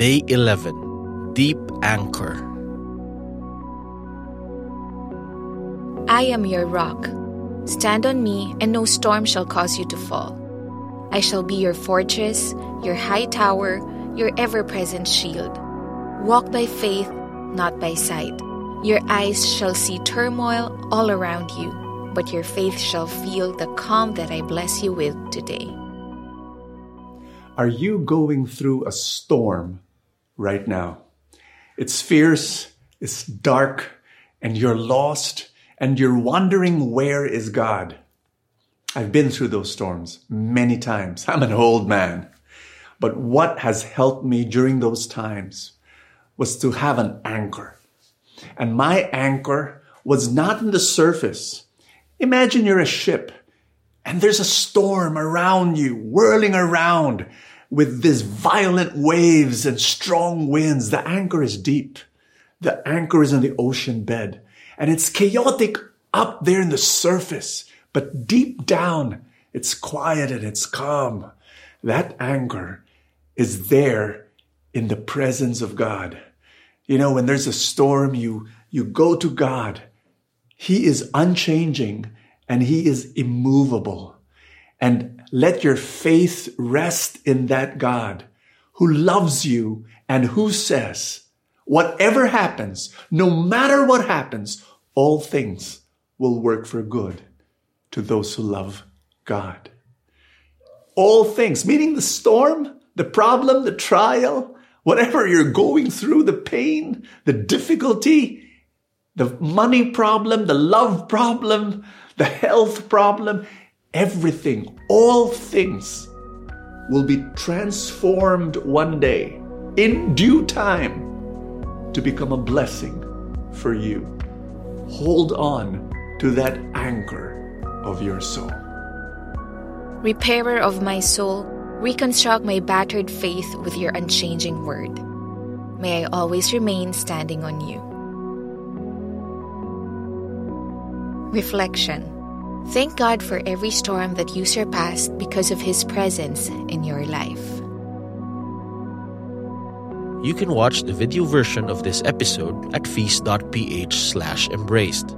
Day 11 Deep Anchor. I am your rock. Stand on me, and no storm shall cause you to fall. I shall be your fortress, your high tower, your ever present shield. Walk by faith, not by sight. Your eyes shall see turmoil all around you, but your faith shall feel the calm that I bless you with today. Are you going through a storm right now? It's fierce, it's dark, and you're lost, and you're wondering where is God? I've been through those storms many times. I'm an old man. But what has helped me during those times was to have an anchor. And my anchor was not in the surface. Imagine you're a ship and there's a storm around you, whirling around with these violent waves and strong winds. The anchor is deep. The anchor is in the ocean bed and it's chaotic up there in the surface, but deep down, it's quiet and it's calm. That anchor is there in the presence of God. You know, when there's a storm, you, you go to God. He is unchanging and he is immovable. And let your faith rest in that God who loves you and who says, whatever happens, no matter what happens, all things will work for good to those who love God. All things, meaning the storm, the problem, the trial, whatever you're going through, the pain, the difficulty, the money problem, the love problem, the health problem, everything, all things will be transformed one day in due time to become a blessing for you. Hold on to that anchor of your soul. Repairer of my soul, reconstruct my battered faith with your unchanging word. May I always remain standing on you. Reflection Thank God for every storm that you surpassed because of His presence in your life. You can watch the video version of this episode at feast.ph slash embraced.